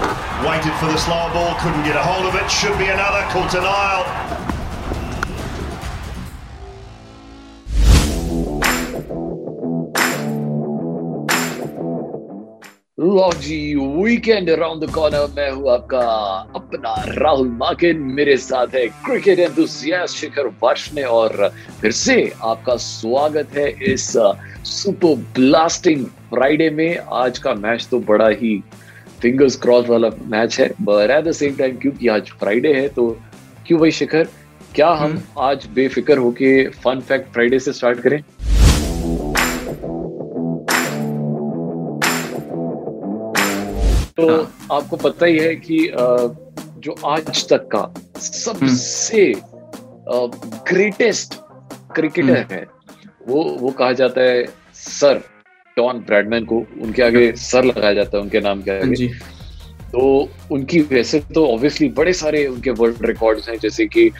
Waited for the slower ball, couldn't get a hold of it. Should be another. Caught an aisle. लो जी weekend around the corner मैं हूँ आपका अपना राहुल माकिन मेरे साथ है क्रिकेट एंथुसियास्ट शिखर वार्षने और फिर से आपका स्वागत है इस सुपर ब्लास्टिंग फ्राइडे में आज का मैच तो बड़ा ही फिंगर्स क्रॉस वाला मैच है but at the same time क्योंकि आज फ्राइडे है तो क्यों भाई शिखर? क्या हम आज बेफिक्र होके फन फैक्ट फ्राइडे से स्टार्ट करें? तो आपको पता ही है कि जो आज तक का सबसे ग्रेटेस्ट क्रिकेटर है वो वो कहा जाता है सर। डॉन ब्रैडमैन को उनके आगे सर लगाया जाता है उनके नाम के आगे। जी। तो उनकी वैसे तो ऑब्वियसली बड़े सारे उनके वर्ल्ड रिकॉर्ड्स हैं जैसे कि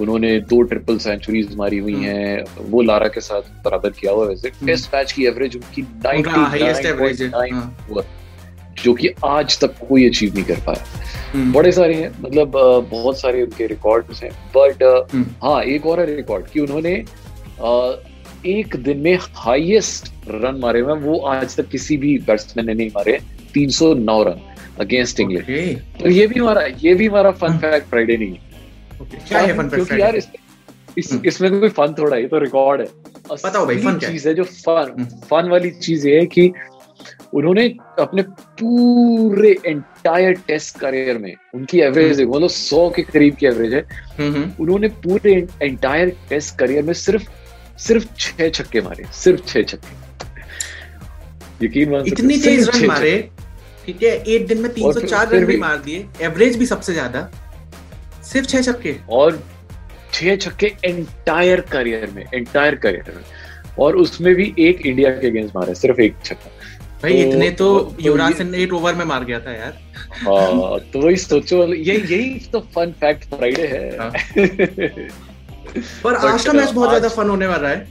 उन्होंने दो ट्रिपल सेंचुरीज मारी हुई हैं। वो लारा के साथ बराबर किया हुआ वैसे। टेस्ट मैच की एवरेज उनकी उनका हाईएस्ट एवरेज है। 99.9 हाँ। जो कि आज तक कोई अचीव नहीं कर पाया। हम्म, बड़े सारे हैं मतलब बहुत सारे उनके रिकॉर्ड्स हैं बट हम्म। हाँ एक और है रिकॉर्ड कि उन्होंने एक दिन में हाईएस्ट रन मारे हुए हैं वो आज तक किसी भी बैट्समैन ने नहीं मारे 309 रन अगेंस्ट इंग्लैंड ओके तो ये भी हमारा ये भी हमारा फन हाँ। फैक्ट फ्राइडे नहीं है ओके क्या है फन क्योंकि यार इस, इस हम्म। इसमें कोई फन थोड़ा है ये तो रिकॉर्ड है बताओ भाई, है? चीज़ है जो फन हम्म। फन वाली चीज़ ये है कि उन्होंने अपने पूरे एंटायर टेस्ट करियर में उनकी एवरेज देखो मतलब सौ के करीब की एवरेज है हम्म उन्होंने पूरे एंटायर टेस्ट करियर में सिर्फ़ सिर्फ़ छह छक्के मारे सिर्फ़ छह छक्के। यकीन मान इतनी तेज रन मारे। ठीक है एक दिन में और फिर- 304 रन भी मार दिए एवरेज भी सबसे ज़्यादा। सिर्फ़ छह छक्के। और छह छक्के एंटायर करियर में एंटायर करियर में। और उसमें भी एक इंडिया के अगेंस्ट मारा सिर्फ़ एक छक्का। भाई तो- इतने तो तो- तो युवराज सिंह एट ओवर में मार गया था यार। हाँ, तो वही सोचो ये यही तो फन फैक्ट फ्राइडे हाँ। पर आज का मैच बहुत ज़्यादा फन होने वाला है।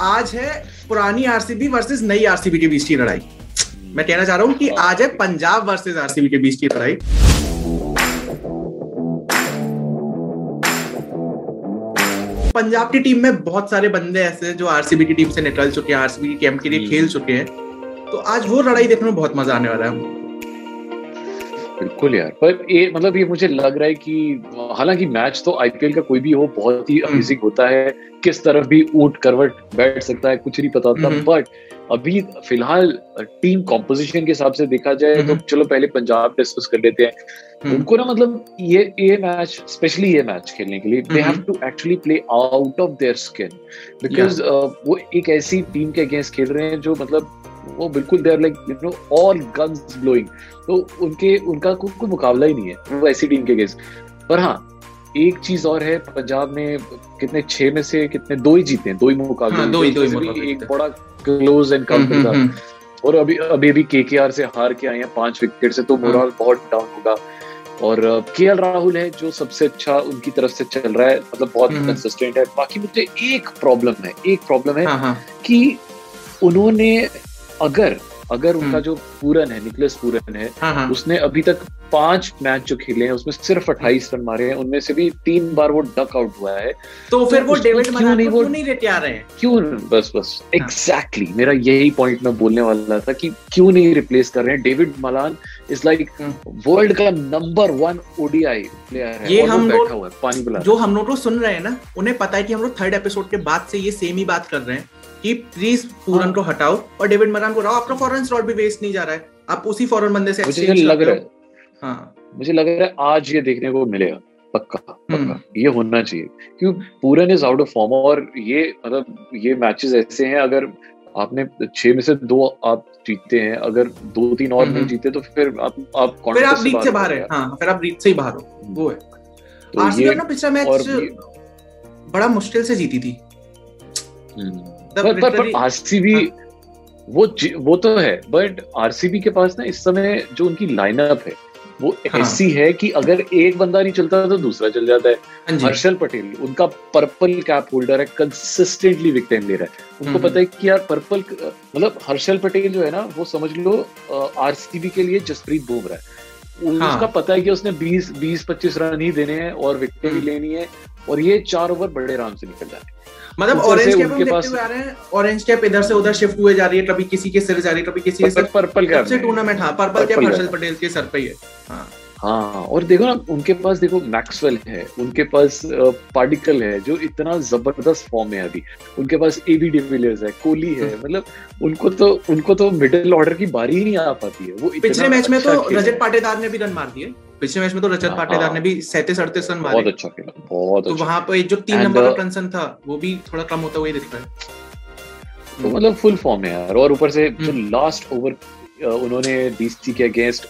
आज है पुरानी आरसीबी वर्सेस नई आरसीबी के बीच की लड़ाई। मैं कहना चाह रहा हूँ कि आज है पंजाब वर्सेस आरसीबी के बीच की लड़ाई। पंजाब की टीम में बहुत सारे बंदे ऐसे हैं जो आरसीबी की टीम से निकल चुके हैं आरसीबी की कैंप के लिए हम्म। खेल चुके हैं। तो आज वो लड़ाई देखने में बहुत मज़ा आने वाला है। बिल्कुल यार पर ये मतलब ये मुझे लग रहा है कि हालाँकि मैच तो आईपीएल का कोई भी हो बहुत ही हम्म। अमेजिंग होता है किस तरफ़ भी ऊट करवट बैठ सकता है कुछ नहीं पता होता हम्म। बट अभी फ़िलहाल टीम कॉम्पोजिशन के हिसाब से देखा जाए तो हम्म। चलो पहले पंजाब डिस्कस कर लेते हैं हम्म। उनको ना मतलब ये ये मैच स्पेशली ये मैच खेलने के लिए they have hmm. To actually play out of their skin because वो एक ऐसी टीम के अगेंस्ट खेल रहे हैं जो मतलब वो बिल्कुल there like you know all guns blowing तो उनके उनका को, कोई मुकाबला ही नहीं है वो ऐसी टीम के अगेंस्ट पर हाँ एक चीज़ और है पंजाब ने कितने छह में से कितने दो ही जीते हैं दो ही मुकाबले हाँ, दो ही- दो ही एक बड़ा क्लोज एनकाउंटर हम्म, था। हम्म, और अभी अभी भी केकेआर से हार के आए हैं पाँच विकेट से तो हाँ। मोरल बहुत डाउन होगा। और के एल राहुल है जो सबसे अच्छा उनकी तरफ़ से चल रहा है मतलब बहुत हम्म। कंसिस्टेंट है। बाकी मुझे एक प्रॉब्लम है एक प्रॉब्लम है हाँ हाँ। कि उन्होंने अगर अगर उनका हम्म। जो पूरन है निकलेस पूरन है हाँ हाँ। उसने अभी तक पाँच मैच जो खेले हैं उसमें सिर्फ़ 28 रन मारे हैं उनमें से भी तीन बार वो डक आउट हुआ है। तो फिर वो डेविड क्यों मलान नहीं वो- क्यों नहीं रिटायर आ रहे? हैं क्यों बस बस। एग्जैक्टली exactly, मेरा यही पॉइंट मैं बोलने वाला था कि क्यों नहीं रिप्लेस कर रहे हैं? David Malan is like world का नंबर वन ओडीआई प्लेयर है ये हम लोग- पानी पिला जो हम लोग तो सुन रहे हैं ना उन्हें पता है कि हम लोग थर्ड एपिसोड के बाद से ये सेम ही बात कर रहे हैं कि प्लीज़ पूरन हाँ। को हटाओ और डेविड मलान को रहो। आपका फॉरेन स्लॉट भी वेस्ट नहीं जा रहा है। आप उसी फॉरेन बंदे से मुझे लग रहा है हाँ। मुझे लग रहा है आज ये देखने को मिलेगा पक्का हम्म। पक्का ये होना चाहिए क्यों? Pooran is out of form और ये मतलब ये मैचेस ऐसे हैं अगर आपने छह में से दो आप जीतते हैं अगर दो तीन और नहीं हम्म। जीते तो फिर आप आप फिर आप लीग से बाहर हो है हम्म। हाँ फिर आप लीग से ही बाहर हो वो है तो आरसीबी ये अपना पिछला मैच बड़ा मुश्किल से जीती थी हम्म। पर पर, पर आरसीबी वो वो तो है बट आरसीबी के पास ना इस समय जो उनकी लाइनअप है वो हाँ। ऐसी है कि अगर एक बंदा नहीं चलता तो दूसरा चल जाता है हाँ हर्षल पटेल उनका पर्पल कैप होल्डर है कंसिस्टेंटली विकेट ले रहा है उनको हम्म। पता है कि यार पर्पल मतलब हर्षल पटेल जो है ना वो समझ लो आरसीबी के लिए जसप्रीत बुमराह है हाँ। उसका पता है कि उसने 20 20 25 रन ही देने हैं और विकेट भी हम्म। लेनी है और ये चार ओवर बड़े आराम से निकल जाते हैं मतलब ऑरेंज कैप उनके पास- आ रहे हैं। ऑरेंज कैप इधर से उधर शिफ्ट हुए जा रही है कभी किसी के सिर जा रही है कभी किसी के सिर पर्पल कैप में। टूर्नामेंट हाँ। पर्पल कैप हर्षल पटेल के सर पे ही है। हाँ। हाँ और देखो ना उनके पास देखो मैक्सवेल है उनके पास पार्टिकल है जो इतना ज़बरदस्त फॉर्म है अभी। उनके पास एबी डिविलियर्स है कोहली है हम्म। मतलब उनको तो उनको तो मिडिल ऑर्डर की बारी ही नहीं आ पाती है। वो पिछले मैच में अच्छा तो रजत पाटीदार ने भी रन मार दिए। पिछले मैच में तो रजत हाँ, पाटीदार हाँ। ने भी सैंतीस अड़तीस रन बहुत अच्छा खेला बहुत तो अच्छा वहाँ पे जो तीन नंबर का uh, कंसर्न था वो भी थोड़ा कम होता हुआ ही दिख रहा है तो मतलब फुल फॉर्म है यार और ऊपर से जो हम्म। लास्ट ओवर उन्होंने डीसी के अगेंस्ट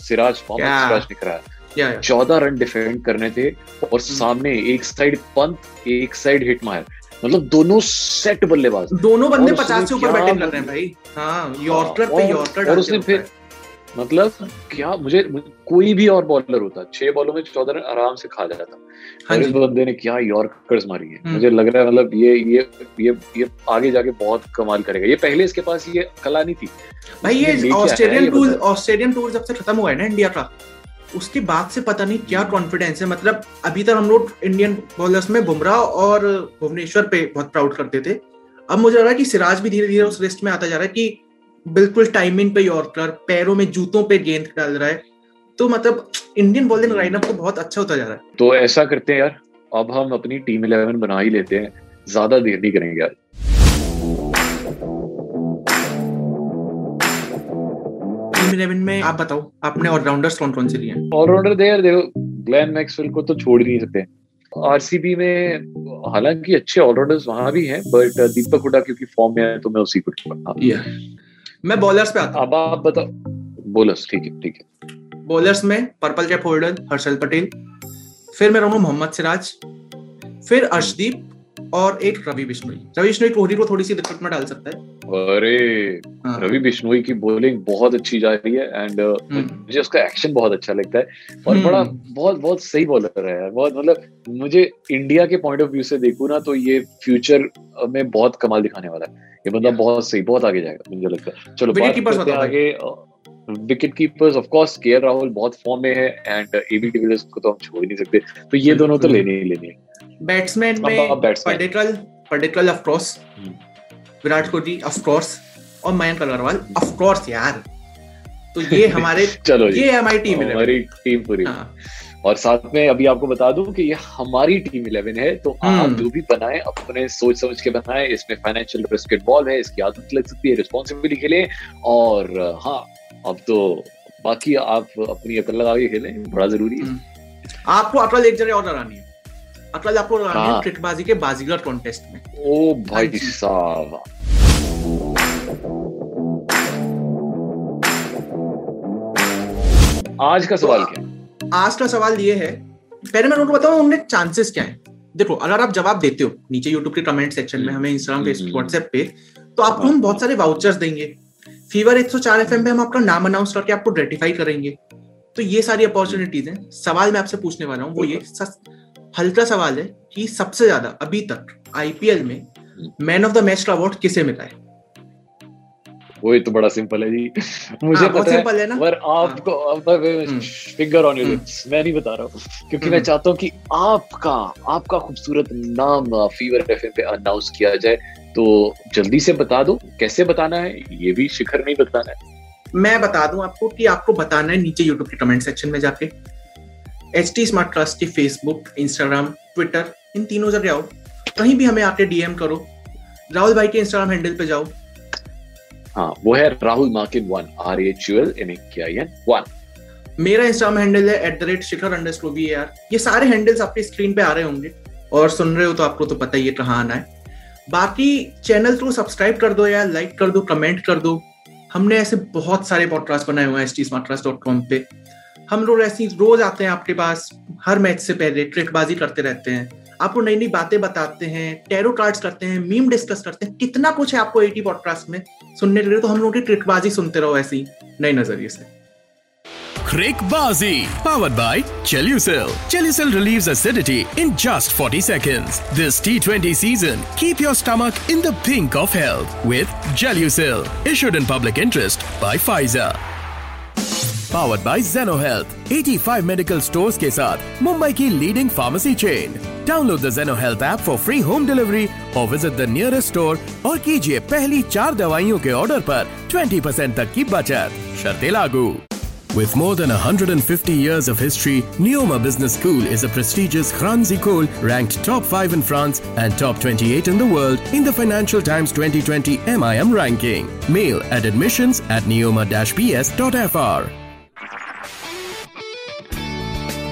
सिराज मोहम्मद सिराज ने कराया या या चौदह रन डिफेंड करने थे हम्म। और सामने एक साइड पंत एक साइड हिट मार मतलब दोनों सेट बल्लेबाज दोनों बंदे पचास से ऊपर बैटिंग कर रहे हैं भाई हाँ यॉर्कर पे यॉर्कर और उसने फिर है। मतलब क्या मुझे कोई भी और बॉलर होता छह बॉलों में चौदह रन आराम से खा जाता। हाँ इस बंदे ने क्या यॉर्कर्स मारी है। हम्म। मुझे लग रहा है मतलब ये ये ये ये आगे जाके बहुत कमाल करेगा। ये पहले इसके पास ये कला नहीं थी। भाई ये ऑस्ट्रेलियन टूर ऑस्ट्रेलियन टूर जब से खत्म हुआ है ना इंडिया का उसके बाद से पता नहीं क्या कॉन्फिडेंस है। मतलब अभी तक हम लोग इंडियन बॉलर्स में बुमराह और भुवनेश्वर पे बहुत प्राउड करते थे। अब मुझे लग रहा है कि सिराज भी धीरे धीरे उस लिस्ट में आता जा रहा है कि बिल्कुल टाइमिंग पे यॉर्कर पैरों में जूतों पे गेंद डाल रहा है। तो मतलब इंडियन बॉलिंग लाइनअप तो बहुत अच्छा होता जा रहा है। तो ऐसा करते हैं यार अब हम अपनी टीम इलेवन बना ही लेते हैं। ज़्यादा देर नहीं करेंगे यार। टीम इलेवन में आप बताओ आपने ऑलराउंडर्स कौन कौन से लिए ऑलराउंडर दे यार देखो ग्लेन मैक्सवेल को तो छोड़ ही नहीं सकते। आरसीबी में हालाँकि अच्छे ऑलराउंडर्स वहाँ भी हैं बट दीपक हुडा क्योंकि फॉर्म में है तो मैं उसी को हाँ। मैं बॉलर्स पे आता अब आप बताओ बोलर्स ठीक है ठीक है। बॉलर्स में purple cap holder Harshal Patel फिर मैं रहूँगा मोहम्मद सिराज फिर अर्शदीप और एक रवि बिश्नोई। रवि बिश्नोई कोहली को थोड़ी सी दिक्कत में डाल सकता है। अरे हाँ। रवि बिश्नोई की बॉलिंग बहुत अच्छी जा रही है एंड मुझे उसका एक्शन बहुत अच्छा लगता है। और हम्म। बड़ा बहुत बहुत सही बॉलर है बहुत मतलब मुझे इंडिया के पॉइंट ऑफ़ व्यू से देखू ना तो ये फ्यूचर में बहुत कमाल दिखाने वाला है। ये बंदा बहुत सही बहुत आगे जाएगा मुझे लगता है। चलो बात आगे। विकेट कीपर्स ऑफ़ कोर्स के राहुल बहुत फॉर्म में है एंड एबी डिविलियर्स को तो हम छोड़ ही नहीं सकते। तो ये दोनों तो लेने ही लेने हैं। बैट्समैन में Padikkal Padikkal of course. Virat Kohli of course और मयंक अग्रवाल ऑफ़ कोर्स यार। तो ये हमारे चलो ये हमारी टीम हमारी टीम पूरी। हाँ। और साथ में अभी आपको बता दूँ कि ये हमारी टीम इलेवन है तो आप हम्म। जो भी बनाए अपने सोच समझ के बनाए इसमें फाइनेंशियल रिस्क इन्वॉल्व है इसकी आदत लग सकती है रिस्पॉन्सिबिलिटी खेलें। और हाँ अब तो बाकी आप अपनी अकल लगा के खेलें बड़ा ज़रूरी है। हम्म। आपको अकल एक जगह और लगानी है। आपको हाँ। क्रिकेटबाजी के बाजीगर कॉन्टेस्ट में। ओ भाई हाँ साहब। आज का सवाल क्या? आज का सवाल ये है पहले मैं उनको बताऊँ चांसेस क्या हैं। देखो अगर आप जवाब देते हो नीचे यूट्यूब के कमेंट सेक्शन में हमें इंस्टाग्राम फेसबुक हम्म। व्हाट्सएप पे तो आपको हम बहुत सारे वाउचर्स देंगे। फीवर 104 एफएम पे हम आपका नाम अनाउंस करके आपको रेटिफाई करेंगे। तो ये सारी अपॉर्चुनिटीज़ हैं। सवाल मैं आपसे पूछने वाला हूँ वो ये हल्का सवाल है कि सबसे ज़्यादा अभी तक आईपीएल में मैन ऑफ़ द मैच का अवार्ड किसे मिला है? वो ये तो बड़ा सिंपल है जी। मुझे हाँ, पता है है ना? पर आपको हम्म। Finger on your hmm. Lips मैं नहीं बता रहा हूँ क्योंकि हम्म। मैं चाहता हूँ कि आपका आपका खूबसूरत नाम फीवर एफएम पे अनाउंस किया जाए। तो जल्दी से बता दो कैसे बताना है? ये भी शिखर नहीं बताना है। मैं बता दूँ आपको कि आपको बताना है नीचे यूट्यूब के कमेंट सेक्शन में जाके। एच टी स्मार्ट ट्रस्ट की फेसबुक इंस्टाग्राम ट्विटर इन तीनों जगह आओ। कहीं भी हमें आके डीएम करो। राहुल भाई के इंस्टाग्राम हैंडल पे जाओ। हाँ वो है Rahul Markin one R H U L M N one. मेरा इंस्टाग्राम हैंडल है at the rate Shikhar under V R ये सारे हैंडल्स आपके स्क्रीन पे आ रहे होंगे। और सुन रहे हो तो आपको तो पता ही है कहाँ आना है। बाकी चैनल को सब्सक्राइब कर दो यार लाइक कर दो कमेंट कर दो। हमने ऐसे बहुत सारे पॉडकास्ट बनाए हुए हैं S T smart trust dot com पे। हम लोग ऐसी रोज आते हैं आपके पास हर मैच से पहले ट्रिकबाजी करते रहते हैं आपको नई नई बातें बताते हैं टेरो कार्ड्स करते हैं मीम डिस्कस करते हैं कितना कुछ है आपको एटी पॉडकास्ट में सुनने के लिए तो हम लोगों की ट्रिकबाजी सुनते रहो ऐसी नए नज़रिए से Crickbazi, powered by Chelucil. Chelucil relieves acidity in just 40 seconds. This T20 season, keep your stomach in the pink of health with Gelucil. Issued in public interest by Pfizer. Powered by Zeno Health. 85 medical stores के साथ मुंबई की leading pharmacy chain. Download the Zeno Health app for free home delivery or visit the nearest store और कीजिए पहली चार दवाइयों के order पर 20% तक की बचत शर्तें लागू With more than 150 years of history, Neoma Business School is a prestigious Franzi Kohl ranked top 5 in France and top 28 in the world in the Financial Times 2020 MIM ranking. Mail at admissions at neoma-bs.fr.